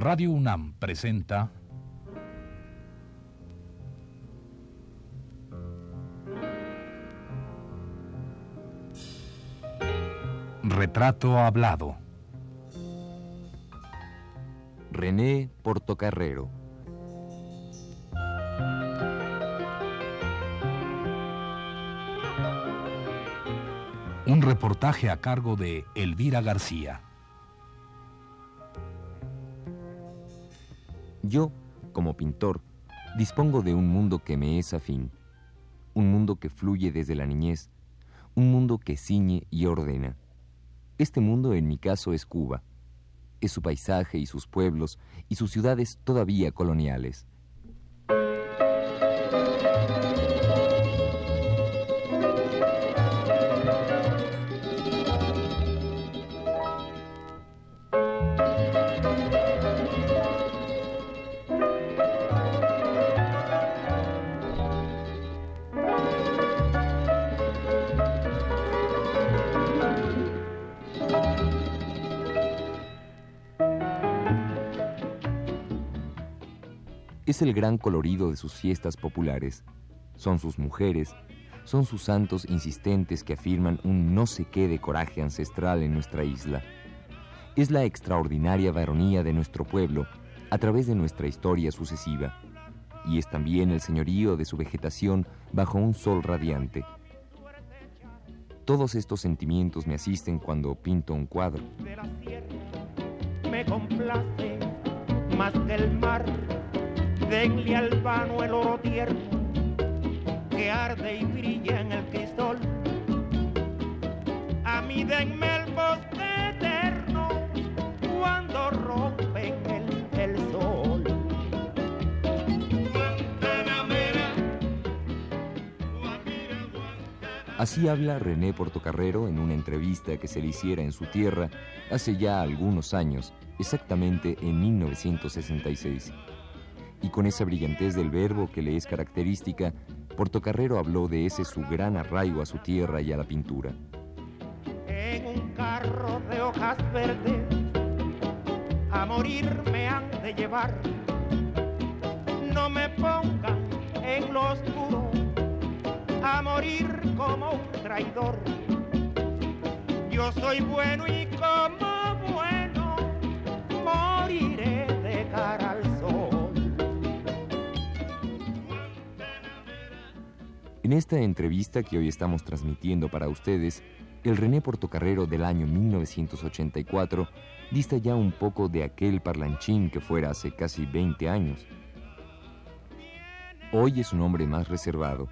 Radio UNAM presenta Retrato Hablado. René Portocarrero. Un reportaje a cargo de Elvira García. Yo, como pintor, dispongo de un mundo que me es afín, un mundo que fluye desde la niñez, un mundo que ciñe y ordena. Este mundo en mi caso es Cuba, es su paisaje y sus pueblos y sus ciudades todavía coloniales. Es el gran colorido de sus fiestas populares. Son sus mujeres, son sus santos insistentes que afirman un no sé qué de coraje ancestral en nuestra isla. Es la extraordinaria varonía de nuestro pueblo a través de nuestra historia sucesiva. Y es también el señorío de su vegetación bajo un sol radiante. Todos estos sentimientos me asisten cuando pinto un cuadro. Denle al vano el oro tierno que arde y brilla en el cristal. A mí denme el bosque eterno cuando rompen el, el sol. Así habla René Portocarrero en una entrevista que se le hiciera en su tierra hace ya algunos años, exactamente en 1966 y con esa brillantez del verbo que le es característica, Portocarrero habló de ese su gran arraigo a su tierra y a la pintura. En un carro de hojas verdes, a morir me han de llevar. No me pongan en lo oscuro, a morir como un traidor. Yo soy bueno y como bueno, moriré de cara En esta entrevista que hoy estamos transmitiendo para ustedes, el René Portocarrero del año 1984 dista ya un poco de aquel parlanchín que fuera hace casi 20 años. Hoy es un hombre más reservado,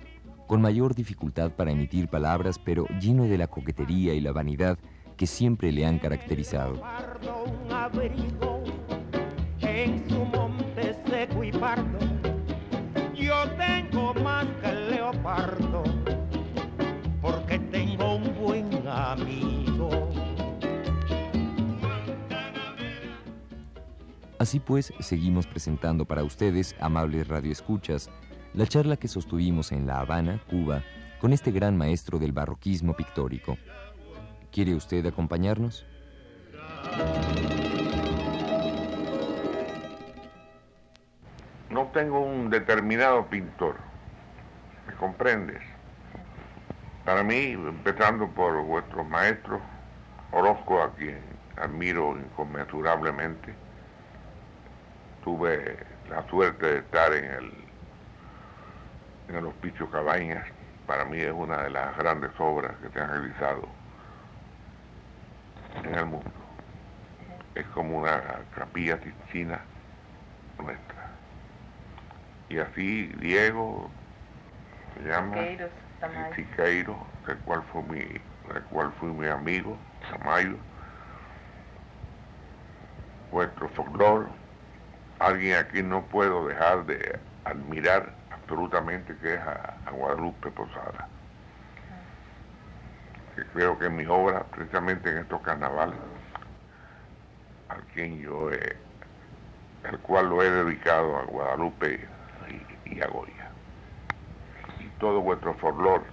con mayor dificultad para emitir palabras, pero lleno de la coquetería y la vanidad que siempre le han caracterizado. Yo tengo más que el leopardo, porque tengo un buen amigo. Así pues, seguimos presentando para ustedes, amables radioescuchas, la charla que sostuvimos en La Habana, Cuba, con este gran maestro del barroquismo pictórico. ¿Quiere usted acompañarnos? Tengo un determinado pintor, ¿me comprendes? Para mí, empezando por vuestros maestros, Orozco, a quien admiro inconmensurablemente, tuve la suerte de estar en el, en el Hospicio Cabañas, para mí es una de las grandes obras que se han realizado en el mundo. Es como una capilla china nuestra y así Diego se llama Siqueiros, Tamayo. Siqueiro, el cual fue mi, el cual fue mi amigo, Tamayo, vuestro folclore, alguien aquí no puedo dejar de admirar absolutamente que es a, a Guadalupe Posada. Que creo que mis obras, precisamente en estos carnavales, al quien yo he, el cual lo he dedicado a Guadalupe y, y a Goya. Y todo vuestro folclore,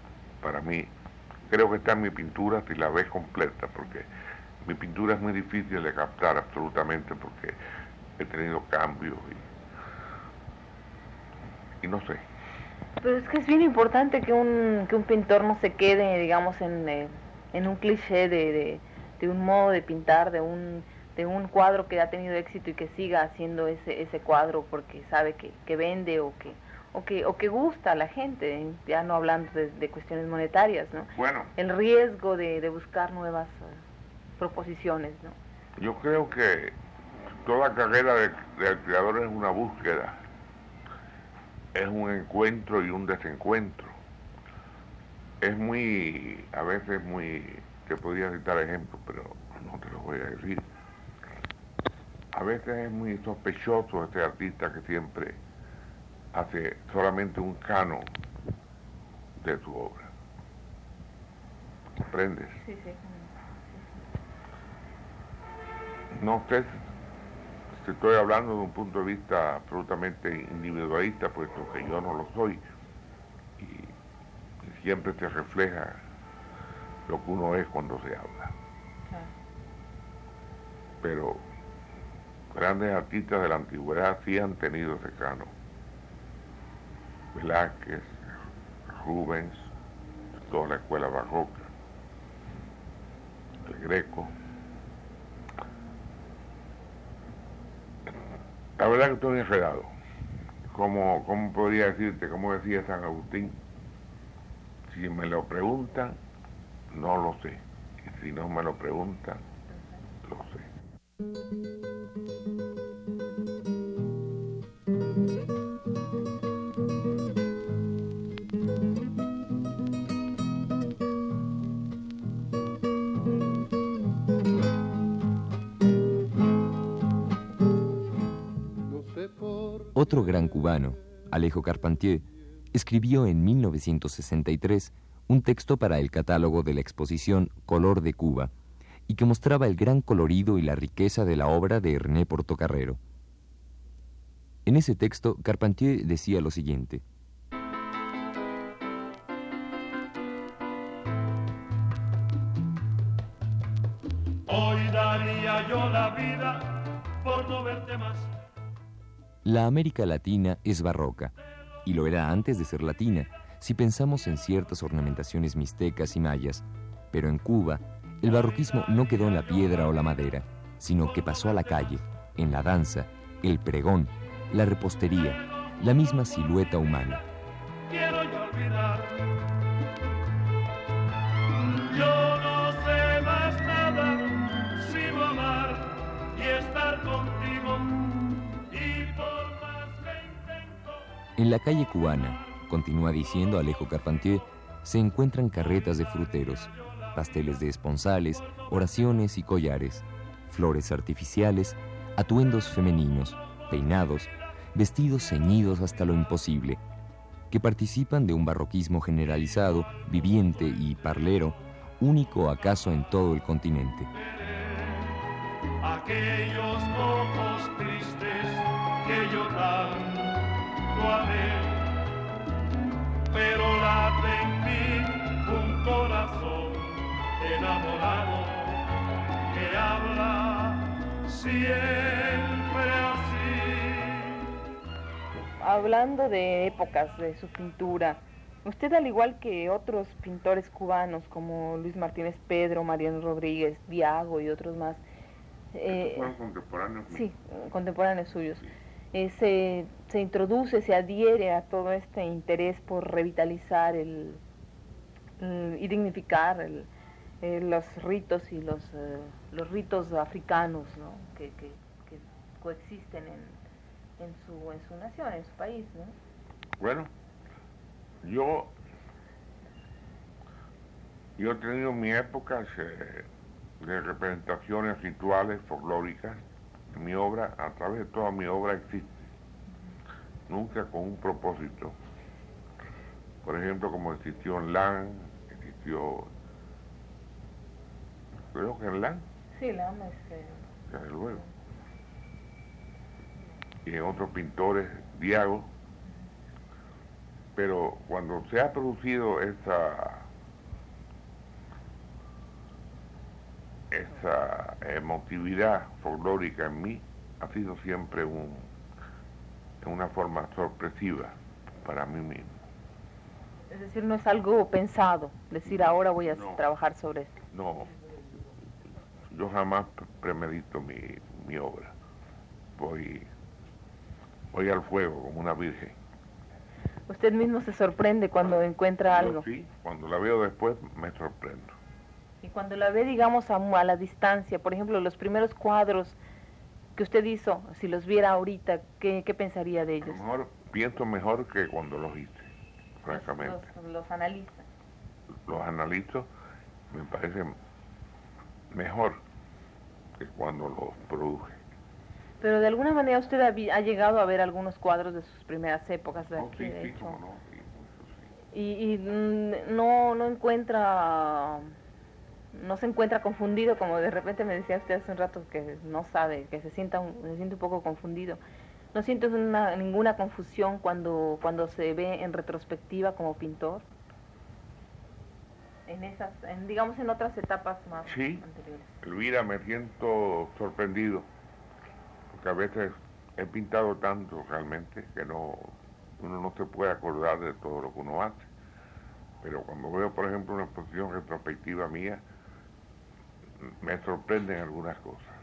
para mí, creo que está en mi pintura si la ves completa, porque mi pintura es muy difícil de captar absolutamente, porque he tenido cambios y, no sé. Pero es que es bien importante que un, que un pintor no se quede, digamos, en, eh, en un cliché de, de, un modo de pintar, de un, de un cuadro que ha tenido éxito y que siga haciendo ese, ese cuadro porque sabe que, que vende o que, o que, o que gusta a la gente, ya no hablando de, cuestiones monetarias, ¿no? Bueno. El riesgo de, de buscar nuevas eh, proposiciones, ¿no? Yo creo que toda carrera de, creador es una búsqueda, es un encuentro y un desencuentro. Es muy, a veces muy, te podría citar ejemplos, pero no te lo voy a decir. A veces es muy sospechoso este artista que siempre hace solamente un cano de su obra. ¿Comprendes? Sí, sí. No sé si estoy hablando de un punto de vista absolutamente individualista, puesto que yo no lo soy. Y, siempre se refleja lo que uno es cuando se habla. Pero grandes artistas de la antigüedad sí han tenido ese cano. Velázquez, Rubens, toda la escuela barroca, el Greco. La verdad que estoy enredado. Como, ¿Cómo podría decirte, como decía San Agustín? Si me lo preguntan, no lo sé. Y si no me lo preguntan, lo sé. Otro gran cubano, Alejo Carpentier, escribió en 1963 un texto para el catálogo de la exposición Color de Cuba y que mostraba el gran colorido y la riqueza de la obra de René Portocarrero. En ese texto, Carpentier decía lo siguiente. La América Latina es barroca, y lo era antes de ser latina, si pensamos en ciertas ornamentaciones mixtecas y mayas, pero en Cuba, el barroquismo no quedó en la piedra o la madera, sino que pasó a la calle, en la danza, el pregón, la repostería, la misma silueta humana. En la calle cubana, continúa diciendo Alejo Carpentier, se encuentran carretas de fruteros, pasteles de esponsales, oraciones y collares, flores artificiales, atuendos femeninos, peinados, vestidos ceñidos hasta lo imposible, que participan de un barroquismo generalizado, viviente y parlero, único acaso en todo el continente. Aquellos ojos tristes que pero late en mí un corazón enamorado que habla siempre así. Hablando de épocas de su pintura, usted al igual que otros pintores cubanos como Luis Martínez Pedro, Mariano Rodríguez, Diago y otros más, eh, contemporáneos. Sí, contemporáneos suyos. Eh, se, se, introduce, se adhiere a todo este interés por revitalizar el, y dignificar el, eh, los ritos y los, eh, los ritos africanos ¿no? que, coexisten en, en, su, en su nación, en su país. ¿no? Bueno, yo, yo he tenido mi época de representaciones rituales folclóricas mi obra, a través de toda mi obra existe, nunca con un propósito. Por ejemplo, como existió en LAN, existió, creo que en LAN. Sí, LAN es... Eh, Desde luego. Y en otros pintores, Diago. Pero cuando se ha producido esa esa emotividad folclórica en mí ha sido siempre un, una forma sorpresiva para mí mismo. Es decir, no es algo pensado, decir ahora voy a trabajar sobre esto. No, yo jamás premedito mi, mi obra. Voy, voy al fuego como una virgen. Usted mismo se sorprende cuando encuentra algo. sí, cuando la veo después me sorprendo. Y cuando la ve, digamos, a, a, la distancia, por ejemplo, los primeros cuadros que usted hizo, si los viera ahorita, ¿qué, qué pensaría de ellos? mejor, pienso mejor que cuando los hice francamente. Los, los, analiza. Los analizo, me parece mejor que cuando los produje. Pero de alguna manera usted ha, ha, llegado a ver algunos cuadros de sus primeras épocas de Oh, aquí, sí, de sí, hecho. no, sí. Y, y, mm, no, no encuentra, no se encuentra confundido, como de repente me decía usted hace un rato que no sabe, que se sienta un, se siente un poco confundido. ¿No siente una, ninguna confusión cuando, cuando se ve en retrospectiva como pintor? En esas, en, digamos en otras etapas más Sí. anteriores. Elvira, me siento sorprendido, porque a veces he pintado tanto realmente que no uno no se puede acordar de todo lo que uno hace. Pero cuando veo, por ejemplo, una exposición retrospectiva mía, me sorprenden algunas cosas.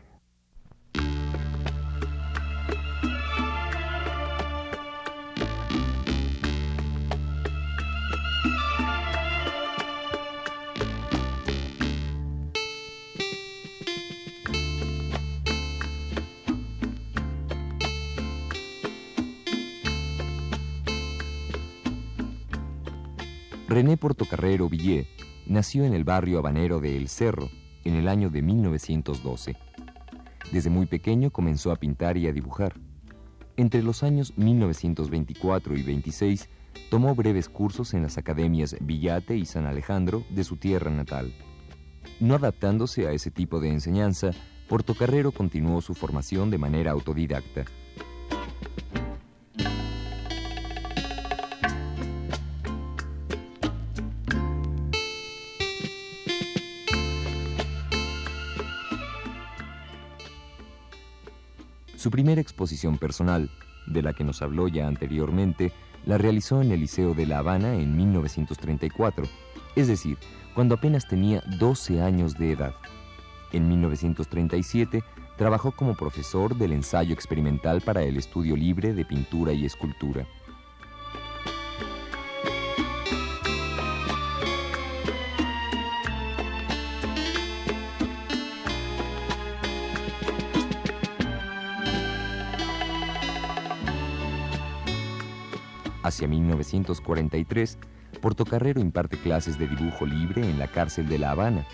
René Portocarrero Villé nació en el barrio habanero de El Cerro en el año de 1912. Desde muy pequeño comenzó a pintar y a dibujar. Entre los años 1924 y 26 tomó breves cursos en las academias Villate y San Alejandro de su tierra natal. No adaptándose a ese tipo de enseñanza, Portocarrero continuó su formación de manera autodidacta. Su primera exposición personal, de la que nos habló ya anteriormente, la realizó en el Liceo de La Habana en 1934, es decir, cuando apenas tenía 12 años de edad. En 1937 trabajó como profesor del ensayo experimental para el estudio libre de pintura y escultura. Hacia 1943, Portocarrero imparte clases de dibujo libre en la cárcel de La Habana.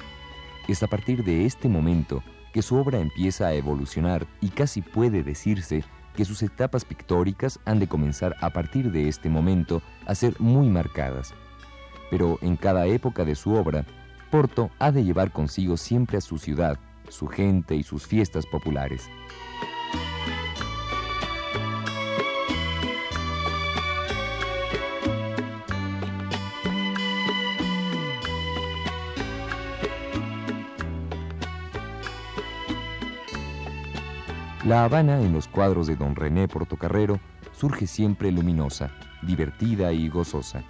Es a partir de este momento que su obra empieza a evolucionar y casi puede decirse que sus etapas pictóricas han de comenzar a partir de este momento a ser muy marcadas. Pero en cada época de su obra, Porto ha de llevar consigo siempre a su ciudad, su gente y sus fiestas populares. La Habana en los cuadros de don René Portocarrero surge siempre luminosa, divertida y gozosa.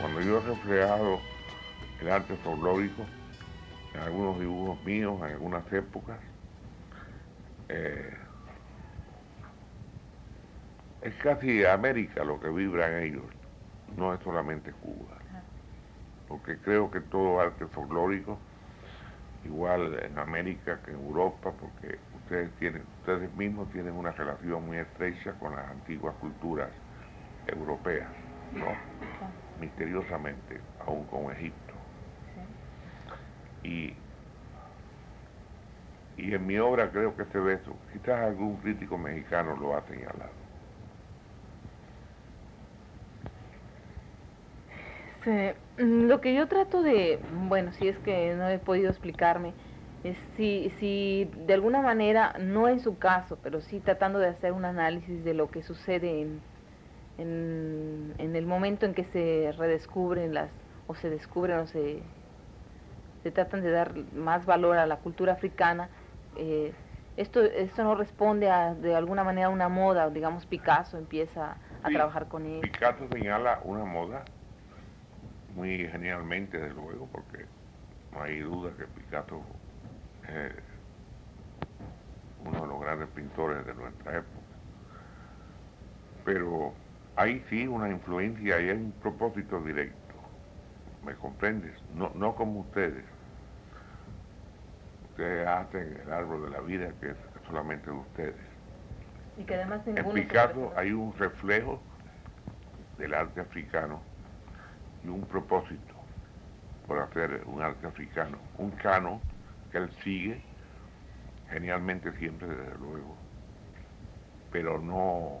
Cuando yo he reflejado el arte folclórico en algunos dibujos míos, en algunas épocas, eh, es casi América lo que vibra en ellos, no es solamente Cuba. Porque creo que todo arte folclórico, igual en América que en Europa, porque ustedes tienen, ustedes mismos tienen una relación muy estrecha con las antiguas culturas europeas, ¿no? Misteriosamente, aún con Egipto. Y, y en mi obra creo que se ve eso. Quizás algún crítico mexicano lo ha señalado. Mm, lo que yo trato de, bueno, si es que no he podido explicarme, es si, si de alguna manera, no en su caso, pero sí tratando de hacer un análisis de lo que sucede en, en, el momento en que se redescubren las, o se descubren o se, se tratan de dar más valor a la cultura africana, eh, esto, esto no responde a, de alguna manera a una moda, digamos Picasso empieza a trabajar con él. Picasso señala una moda muy genialmente, desde luego, porque no hay duda que Picasso es uno de los grandes pintores de nuestra época. Pero hay sí una influencia y hay un propósito directo. ¿Me comprendes? No, no como ustedes. Ustedes hacen el árbol de la vida que es solamente de ustedes. Y que además en Picasso hay un reflejo del arte africano y un propósito por hacer un arte africano, un cano que él sigue genialmente siempre, desde luego, pero no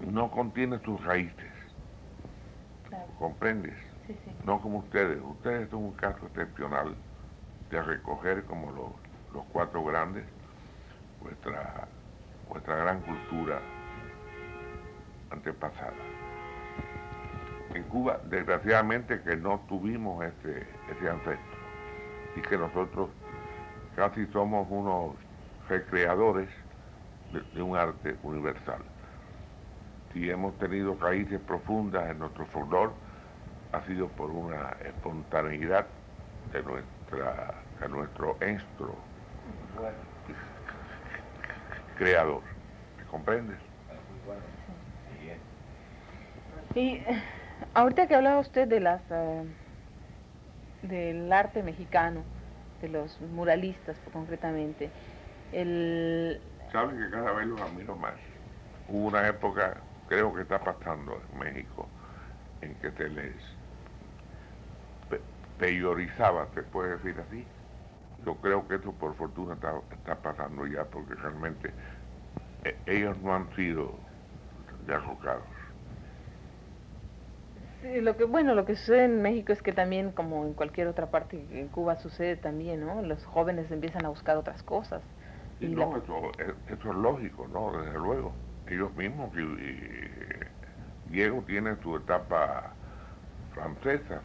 no contiene sus raíces. ¿Comprendes? No como ustedes. Ustedes son un caso excepcional de recoger como los, los cuatro grandes vuestra, vuestra gran cultura antepasada. En Cuba, desgraciadamente, que no tuvimos ese, ese ancestro y que nosotros casi somos unos recreadores de un arte universal si hemos tenido raíces profundas en nuestro folclore, ha sido por una espontaneidad de, nuestra, de nuestro estro creador. ¿Me comprendes? Y ahorita que hablaba usted de las eh, del arte mexicano, de los muralistas concretamente, el... Saben que cada vez los admiro más. Hubo una época creo que está pasando en México, en que se les peyorizaba, se puede decir así. Yo creo que eso por fortuna está, pasando ya, porque realmente eh, ellos no han sido derrocados. Sí, lo que bueno, lo que sucede en México es que también, como en cualquier otra parte en Cuba sucede también, ¿no? Los jóvenes empiezan a buscar otras cosas. Y, no, eso, eso es lógico, ¿no? Desde luego ellos mismos. Y, Diego tiene su etapa francesa,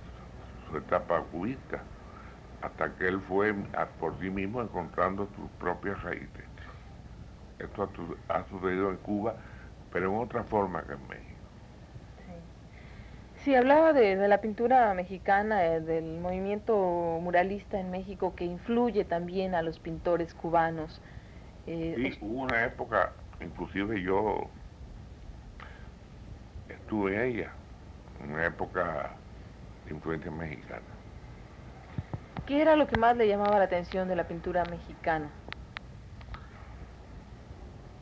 su etapa cubista, hasta que él fue por sí mismo encontrando sus propias raíces. Esto ha, sucedido en Cuba, pero en otra forma que en México. Sí, hablaba de, la pintura mexicana, eh, del movimiento muralista en México que influye también a los pintores cubanos. Eh, sí, hubo una época inclusive yo estuve en ella, una época de influencia mexicana. ¿Qué era lo que más le llamaba la atención de la pintura mexicana?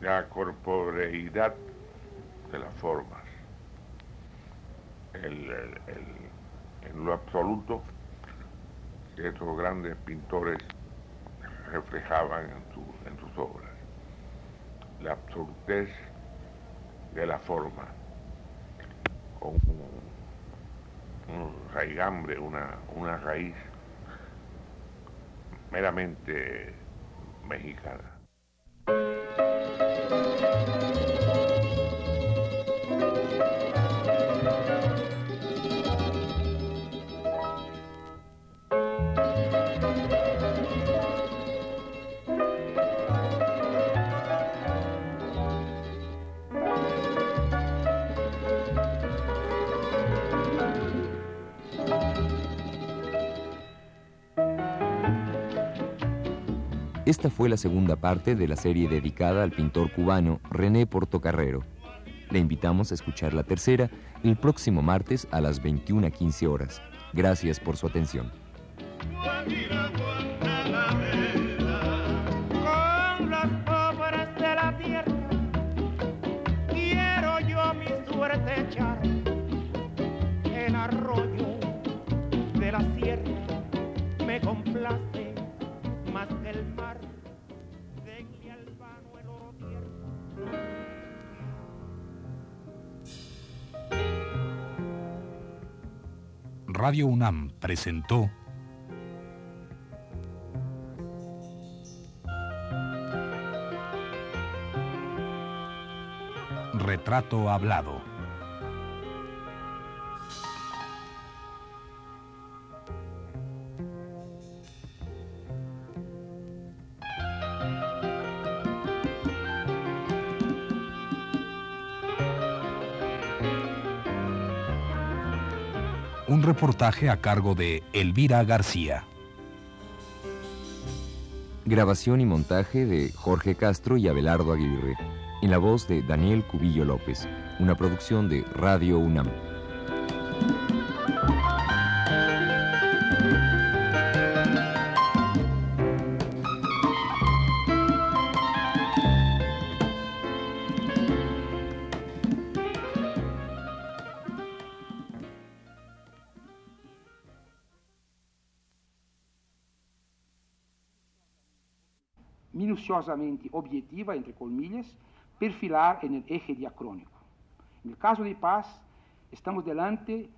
La corporeidad de las formas. en lo absoluto que estos grandes pintores reflejaban en sus obras la absurdez de la forma, con un, raigambre, una, una raíz meramente mexicana. Esta fue la segunda parte de la serie dedicada al pintor cubano René Portocarrero. Le invitamos a escuchar la tercera el próximo martes a las 21.15 horas. Gracias por su atención. Radio UNAM presentó retrato hablado. Reportaje a cargo de Elvira García. Grabación y montaje de Jorge Castro y Abelardo Aguirre. En la voz de Daniel Cubillo López. Una producción de Radio UNAM. Objetiva, entre comillas, perfilar en el eje diacrónico. En el caso de Paz, estamos delante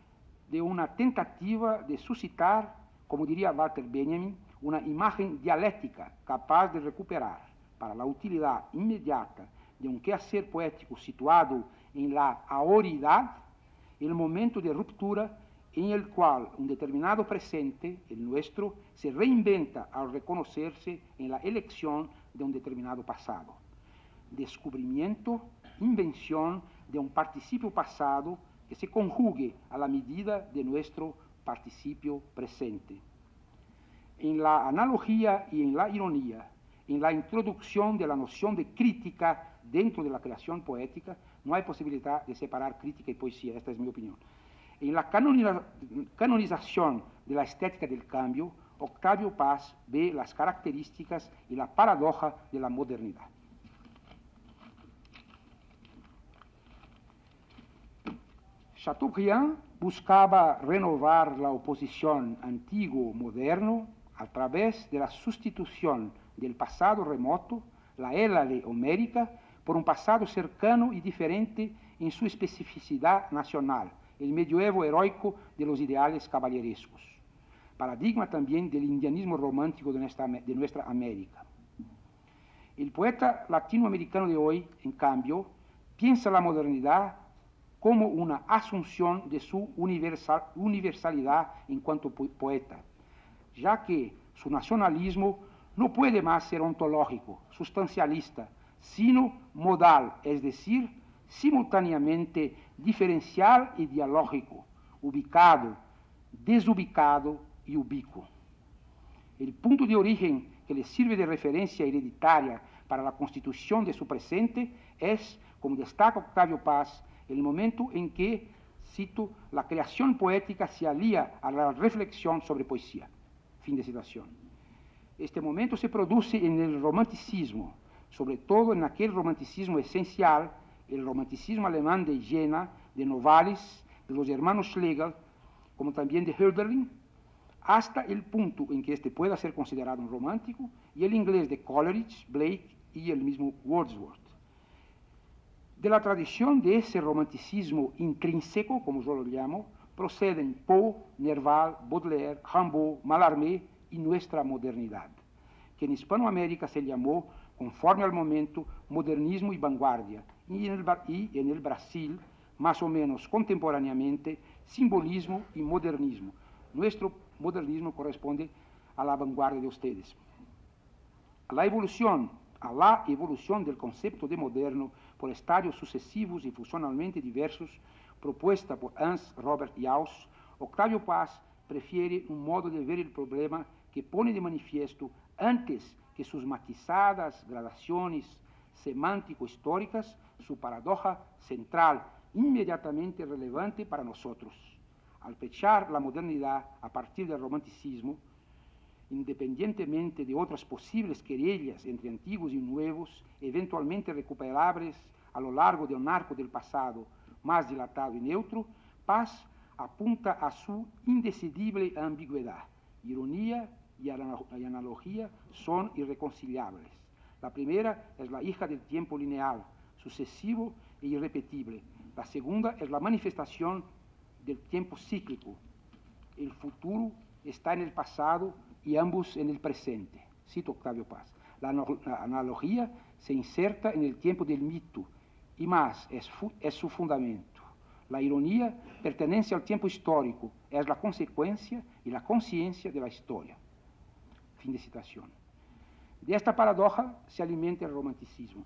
de una tentativa de suscitar, como diría Walter Benjamin, una imagen dialéctica capaz de recuperar, para la utilidad inmediata de un quehacer poético situado en la aoridad, el momento de ruptura en el cual un determinado presente, el nuestro, se reinventa al reconocerse en la elección de un determinado pasado. Descubrimiento, invención de un participio pasado que se conjugue a la medida de nuestro participio presente. En la analogía y en la ironía, en la introducción de la noción de crítica dentro de la creación poética, no hay posibilidad de separar crítica y poesía, esta es mi opinión. En la canonización de la estética del cambio, Octavio Paz ve las características y la paradoja de la modernidad. Chateaubriand buscaba renovar la oposición antiguo-moderno a través de la sustitución del pasado remoto, la Hélade homérica, por un pasado cercano y diferente en su especificidad nacional, el medioevo heroico de los ideales caballerescos paradigma también del indianismo romántico de nuestra, América. El poeta latinoamericano de hoy, en cambio, piensa la modernidad como una asunción de su universal, universalidad en cuanto poeta, ya que su nacionalismo no puede más ser ontológico, sustancialista, sino modal, es decir, simultáneamente diferencial y dialógico, ubicado, desubicado y ubicuo. El punto de origen que le sirve de referencia hereditaria para la constitución de su presente es, como destaca Octavio Paz, el momento en que, cito, la creación poética se alía a la reflexión sobre poesía. Fin de citación. Este momento se produce en el romanticismo, sobre todo en aquel romanticismo esencial, el romanticismo alemán de Jena, de Novalis, de los hermanos Schlegel, como también de Hölderlin, hasta el punto en que éste pueda ser considerado un romántico, y el inglés de Coleridge, Blake y el mismo Wordsworth. De la tradición de ese romanticismo intrínseco, como yo lo llamo, proceden Poe, Nerval, Baudelaire, Rimbaud, Mallarmé y nuestra modernidad, que en Hispanoamérica se llamó, conforme al momento, modernismo y vanguardia, y en el, y en el Brasil, más o menos contemporáneamente, simbolismo y modernismo. Nuestro modernismo corresponde a la vanguardia de ustedes. La evolución, a la evolución del concepto de moderno por estadios sucesivos y funcionalmente diversos, propuesta por Hans Robert Jauss, Octavio Paz prefiere un modo de ver el problema que pone de manifiesto antes que sus matizadas gradaciones semántico-históricas, su paradoja central, inmediatamente relevante para nosotros al pechar la modernidad a partir del romanticismo, independientemente de otras posibles querellas entre antiguos y nuevos, eventualmente recuperables a lo largo del marco del pasado más dilatado y neutro, Paz apunta a su indecidible ambigüedad. Ironía y analogía son irreconciliables. La primera es la hija del tiempo lineal, sucesivo e irrepetible. La segunda es la manifestación del tiempo cíclico. El futuro está en el pasado y ambos en el presente. Cito Octavio Paz. La, analogía se inserta en el tiempo del mito y más es, es su fundamento. La ironía pertenece al tiempo histórico, es la consecuencia y la conciencia de la historia. Fin de citación. De esta paradoja se alimenta el romanticismo.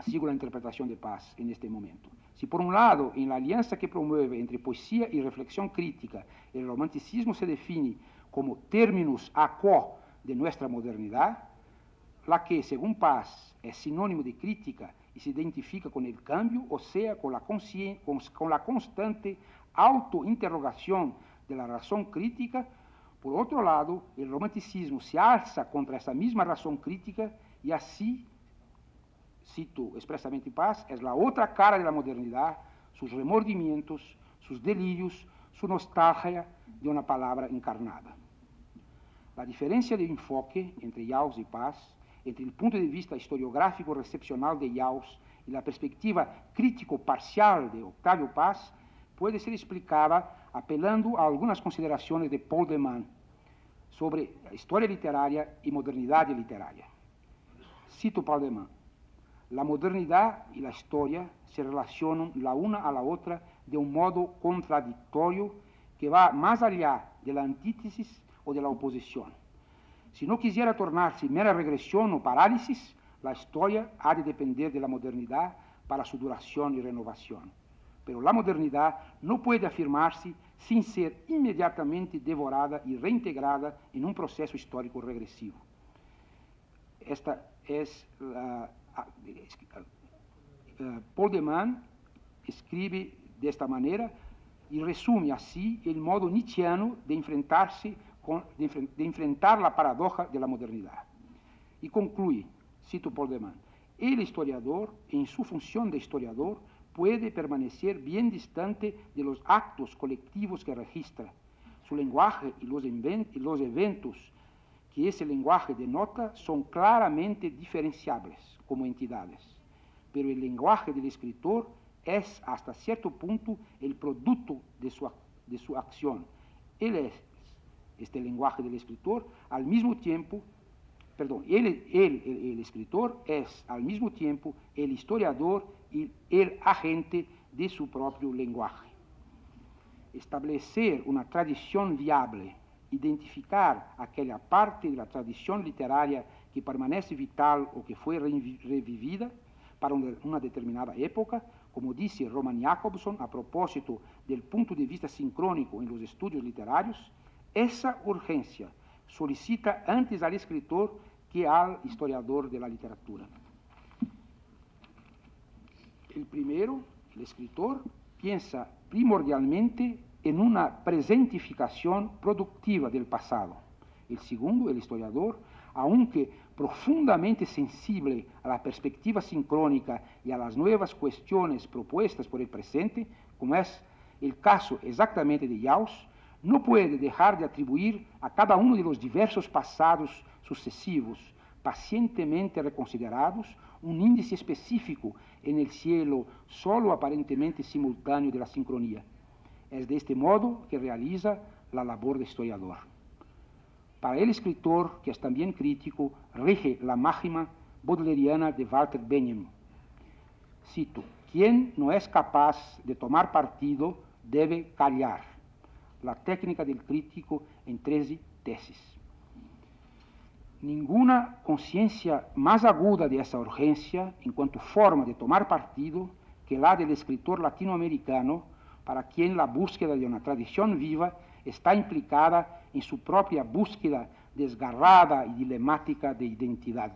Sigo la interpretación de Paz en este momento. Si por un lado, en la alianza que promueve entre poesía y reflexión crítica, el romanticismo se define como términos a quo de nuestra modernidad, la que, según Paz, es sinónimo de crítica y se identifica con el cambio, o sea, con la, con, la constante autointerrogación de la razón crítica, por otro lado, el romanticismo se alza contra esa misma razón crítica y así, cito expresamente Paz, es la otra cara de la modernidad, sus remordimientos, sus delirios, su nostalgia de una palabra encarnada. La diferencia de enfoque entre Yaus y Paz, entre el punto de vista historiográfico recepcional de Yaus y la perspectiva crítico parcial de Octavio Paz, puede ser explicada apelando a algunas consideraciones de Paul de Man sobre la historia literaria y modernidad literaria. Cito Paul de Man. La modernidad y la historia se relacionan la una a la otra de un modo contradictorio que va más allá de la antítesis o de la oposición. Si no quisiera tornarse mera regresión o parálisis, la historia ha de depender de la modernidad para su duración y renovación. Pero la modernidad no puede afirmarse sin ser inmediatamente devorada y reintegrada en un proceso histórico regresivo. Esta es la, Paul de Man escribe de esta manera y resume así el modo nietzscheano de enfrentarse de, enfrentar la paradoja de la modernidad. Y concluye, cito Paul el historiador, en su función de historiador, puede permanecer bien distante de los actos colectivos que registra. Su lenguaje y los eventos que ese lenguaje denota son claramente diferenciables como entidades, pero el lenguaje del escritor es hasta cierto punto el producto de su, de su acción. Él es, este lenguaje del escritor, al mismo tiempo, perdón, él, el escritor es al mismo tiempo el historiador y el agente de su propio lenguaje. Establecer una tradición viable, identificar aquella parte de la tradición literaria que permanece vital o que fue revivida para una determinada época, como dice Roman Jacobson a propósito del punto de vista sincrónico en los estudios literarios, esa urgencia solicita antes al escritor que al historiador de la literatura. El primero, el escritor, piensa primordialmente en una presentificación productiva del pasado. El segundo, el historiador, aunque profundamente sensible a la perspectiva sincrónica y a las nuevas cuestiones propuestas por el presente, como es el caso exactamente de Jaus, no puede dejar de atribuir a cada uno de los diversos pasados sucesivos, pacientemente reconsiderados, un índice específico en el cielo solo aparentemente simultáneo de la sincronía. Es de este modo que realiza la labor de historiador. Para el escritor, que es también crítico, rige la máxima bodleriana de Walter Benjamin. Cito, quien no es capaz de tomar partido debe callar. La técnica del crítico en 13 tesis ninguna conciencia más aguda de esa urgencia en cuanto forma de tomar partido que la del escritor latinoamericano, para quien la búsqueda de una tradición viva está implicada en su propia búsqueda desgarrada y dilemática de identidad.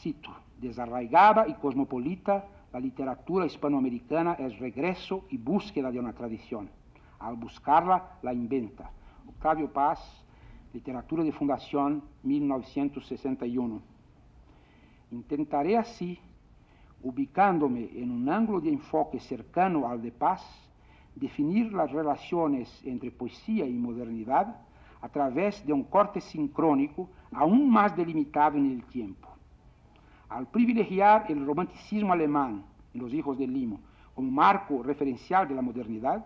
Cito, desarraigada y cosmopolita, la literatura hispanoamericana es regreso y búsqueda de una tradición. Al buscarla, la inventa. Octavio Paz, Literatura de Fundación, 1961. Intentaré así, ubicándome en un ángulo de enfoque cercano al de paz, definir las relaciones entre poesía y modernidad a través de un corte sincrónico aún más delimitado en el tiempo. Al privilegiar el romanticismo alemán en Los Hijos del Limo como marco referencial de la modernidad,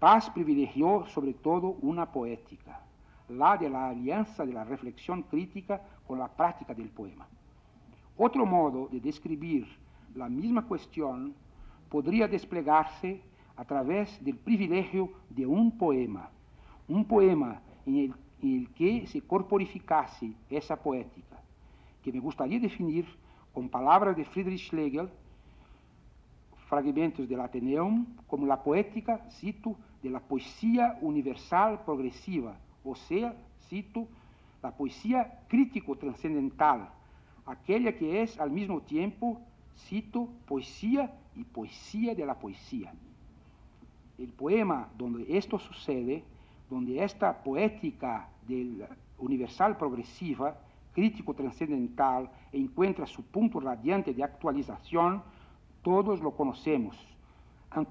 Paz privilegió sobre todo una poética, la de la alianza de la reflexión crítica con la práctica del poema. Otro modo de describir la misma cuestión podría desplegarse a través del privilegio de un poema, un poema en el, que se corporificase esa poética, que me gustaría definir con palabras de Friedrich Schlegel, fragmentos del Ateneum, como la poética, cito, de la poesía universal progresiva, o sea, cito, la poesía crítico-transcendental, aquella que es al mismo tiempo, cito, poesía y poesía de la poesía. El poema donde esto sucede, donde esta poética del universal progresiva, crítico-transcendental, encuentra su punto radiante de actualización, todos lo conocemos.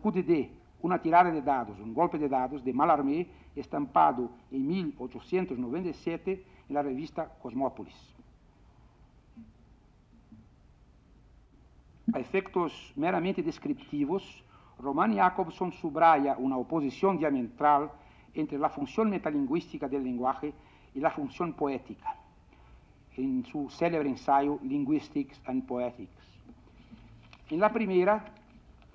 Coup de una tirada de dados, un golpe de dados de Mallarmé, estampado en 1897 en la revista Cosmópolis. A efectos meramente descriptivos, Roman Jacobson subraya una oposición diametral entre la función metalingüística del lenguaje y la función poética, en su célebre ensayo Linguistics and Poetics. En la primera,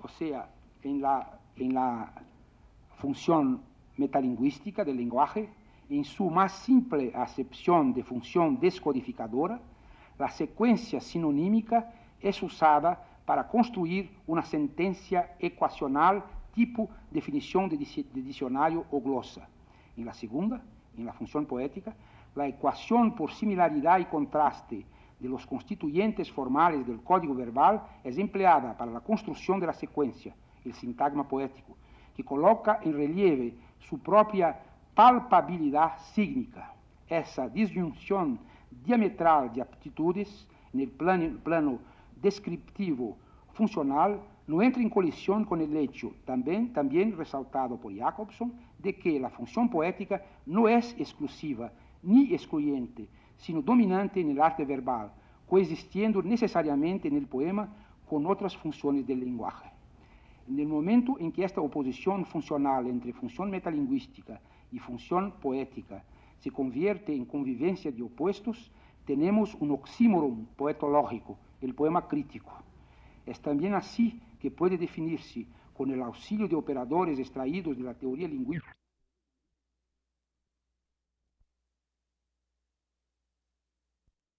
o sea, en la, en la función metalingüística del lenguaje, en su más simple acepción de función descodificadora, la secuencia sinonímica es usada para construir una sentencia ecuacional tipo definición de, diccionario o glosa. En la segunda, en la función poética, la ecuación por similaridad y contraste de los constituyentes formales del código verbal es empleada para la construcción de la secuencia, el sintagma poético, que coloca en relieve su propia palpabilidad sígnica. Esa disyunción diametral de aptitudes en el plano, plano descriptivo funcional no entra en colisión con el hecho, también, también resaltado por Jacobson, de que la función poética no es exclusiva ni excluyente, sino dominante en el arte verbal, coexistiendo necesariamente en el poema con otras funciones del lenguaje. En el momento en que esta oposición funcional entre función metalingüística y función poética se convierte en convivencia de opuestos, tenemos un oxímoron poetológico, el poema crítico. Es también así que puede definirse con el auxilio de operadores extraídos de la teoría lingüística